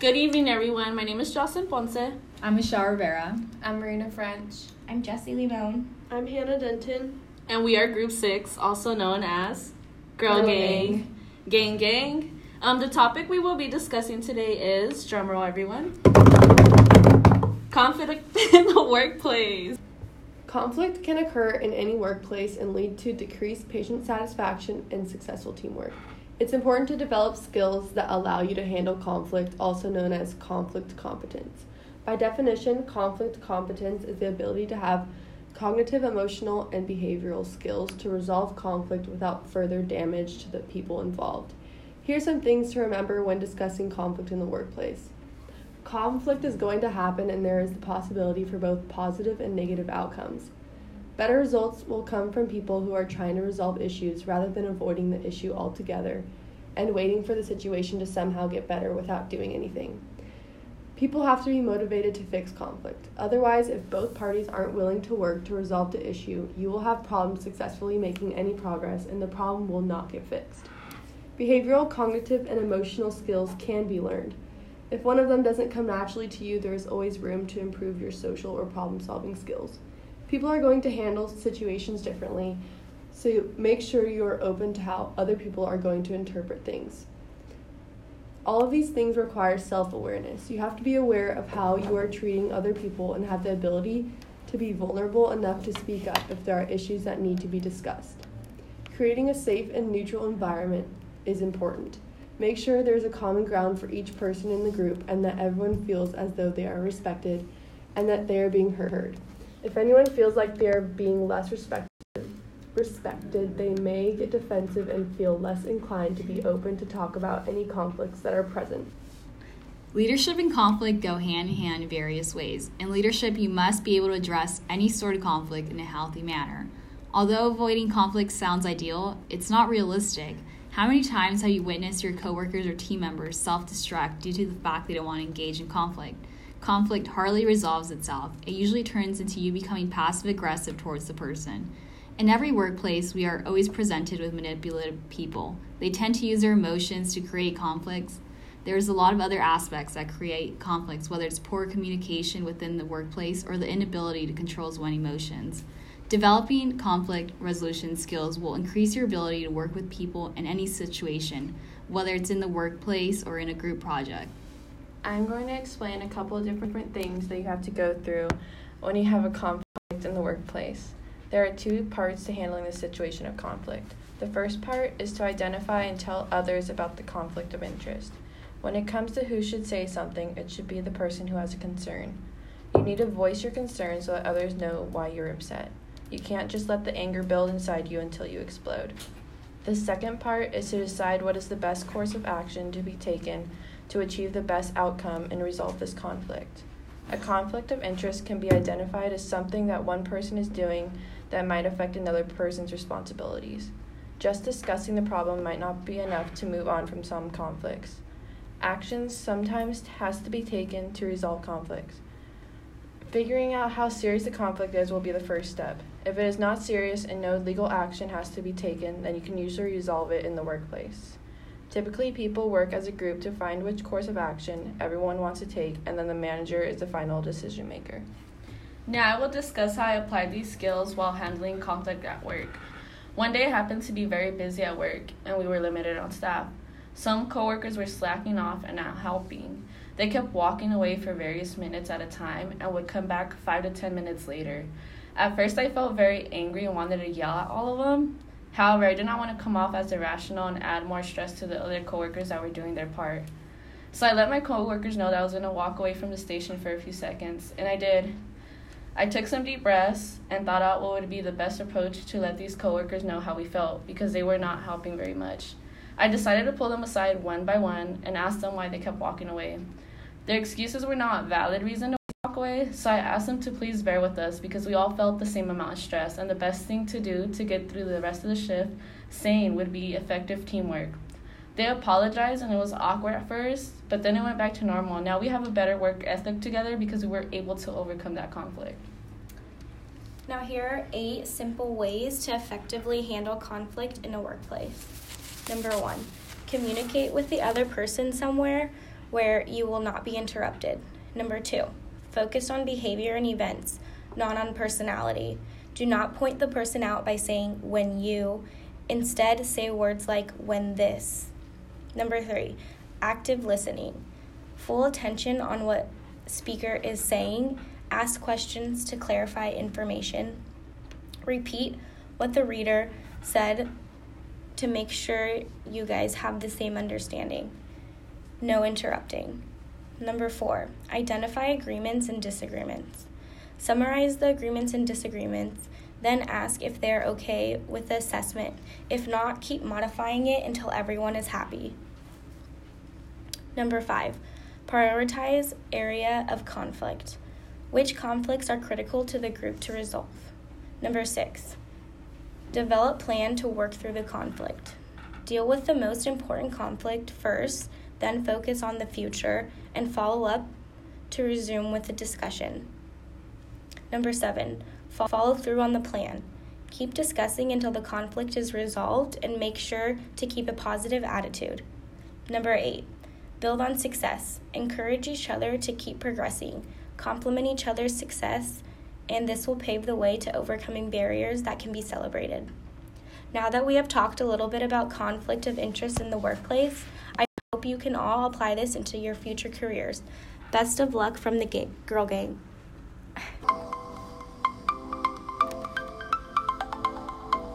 Good evening, everyone. My name is Jocelyn Ponce. I'm Michelle Rivera. I'm Marina French. I'm Jessie Limon. I'm Hannah Denton. And we are Group 6, also known as Girl, Girl Gang. Gang Gang. gang. Um, the topic we will be discussing today is, drumroll everyone, conflict in the workplace. Conflict can occur in any workplace and lead to decreased patient satisfaction and successful teamwork. It's important to develop skills that allow you to handle conflict, also known as conflict competence. By definition, conflict competence is the ability to have cognitive, emotional, and behavioral skills to resolve conflict without further damage to the people involved. Here are some things to remember when discussing conflict in the workplace. Conflict is going to happen, and there is the possibility for both positive and negative outcomes. Better results will come from people who are trying to resolve issues rather than avoiding the issue altogether and waiting for the situation to somehow get better without doing anything. People have to be motivated to fix conflict. Otherwise, if both parties aren't willing to work to resolve the issue, you will have problems successfully making any progress and the problem will not get fixed. Behavioral, cognitive, and emotional skills can be learned. If one of them doesn't come naturally to you, there is always room to improve your social or problem solving skills. People are going to handle situations differently, so make sure you are open to how other people are going to interpret things. All of these things require self awareness. You have to be aware of how you are treating other people and have the ability to be vulnerable enough to speak up if there are issues that need to be discussed. Creating a safe and neutral environment is important. Make sure there's a common ground for each person in the group and that everyone feels as though they are respected and that they are being heard. If anyone feels like they are being less respected, respected, they may get defensive and feel less inclined to be open to talk about any conflicts that are present. Leadership and conflict go hand in hand in various ways. In leadership, you must be able to address any sort of conflict in a healthy manner. Although avoiding conflict sounds ideal, it's not realistic. How many times have you witnessed your coworkers or team members self destruct due to the fact they don't want to engage in conflict? Conflict hardly resolves itself. It usually turns into you becoming passive aggressive towards the person. In every workplace, we are always presented with manipulative people. They tend to use their emotions to create conflicts. There's a lot of other aspects that create conflicts, whether it's poor communication within the workplace or the inability to control one's emotions. Developing conflict resolution skills will increase your ability to work with people in any situation, whether it's in the workplace or in a group project. I'm going to explain a couple of different things that you have to go through when you have a conflict in the workplace. There are two parts to handling the situation of conflict. The first part is to identify and tell others about the conflict of interest. When it comes to who should say something, it should be the person who has a concern. You need to voice your concern so that others know why you're upset. You can't just let the anger build inside you until you explode. The second part is to decide what is the best course of action to be taken to achieve the best outcome and resolve this conflict. A conflict of interest can be identified as something that one person is doing that might affect another person's responsibilities. Just discussing the problem might not be enough to move on from some conflicts. Actions sometimes has to be taken to resolve conflicts. Figuring out how serious the conflict is will be the first step. If it is not serious and no legal action has to be taken, then you can usually resolve it in the workplace. Typically, people work as a group to find which course of action everyone wants to take, and then the manager is the final decision maker. Now, I will discuss how I applied these skills while handling conflict at work. One day I happened to be very busy at work, and we were limited on staff. Some coworkers were slacking off and not helping. They kept walking away for various minutes at a time and would come back five to ten minutes later. At first, I felt very angry and wanted to yell at all of them, However, I did not want to come off as irrational and add more stress to the other coworkers that were doing their part. So I let my coworkers know that I was going to walk away from the station for a few seconds, and I did. I took some deep breaths and thought out what would be the best approach to let these coworkers know how we felt because they were not helping very much. I decided to pull them aside one by one and ask them why they kept walking away. Their excuses were not valid reason so I asked them to please bear with us because we all felt the same amount of stress, and the best thing to do to get through the rest of the shift sane would be effective teamwork. They apologized and it was awkward at first, but then it went back to normal. Now we have a better work ethic together because we were able to overcome that conflict. Now, here are eight simple ways to effectively handle conflict in a workplace. Number one, communicate with the other person somewhere where you will not be interrupted. Number two, focus on behavior and events, not on personality. Do not point the person out by saying when you. Instead, say words like when this. Number three, active listening. Full attention on what speaker is saying. Ask questions to clarify information. Repeat what the reader said to make sure you guys have the same understanding. No interrupting. Number four, identify agreements and disagreements. Summarize the agreements and disagreements, then ask if they're okay with the assessment. If not, keep modifying it until everyone is happy. Number five, prioritize area of conflict. Which conflicts are critical to the group to resolve? Number six, develop plan to work through the conflict. Deal with the most important conflict first, then focus on the future and follow up to resume with the discussion. Number seven, follow through on the plan. Keep discussing until the conflict is resolved and make sure to keep a positive attitude. Number eight, build on success. Encourage each other to keep progressing. Compliment each other's success, and this will pave the way to overcoming barriers that can be celebrated. Now that we have talked a little bit about conflict of interest in the workplace, I hope you can all apply this into your future careers. Best of luck from the Girl Gang.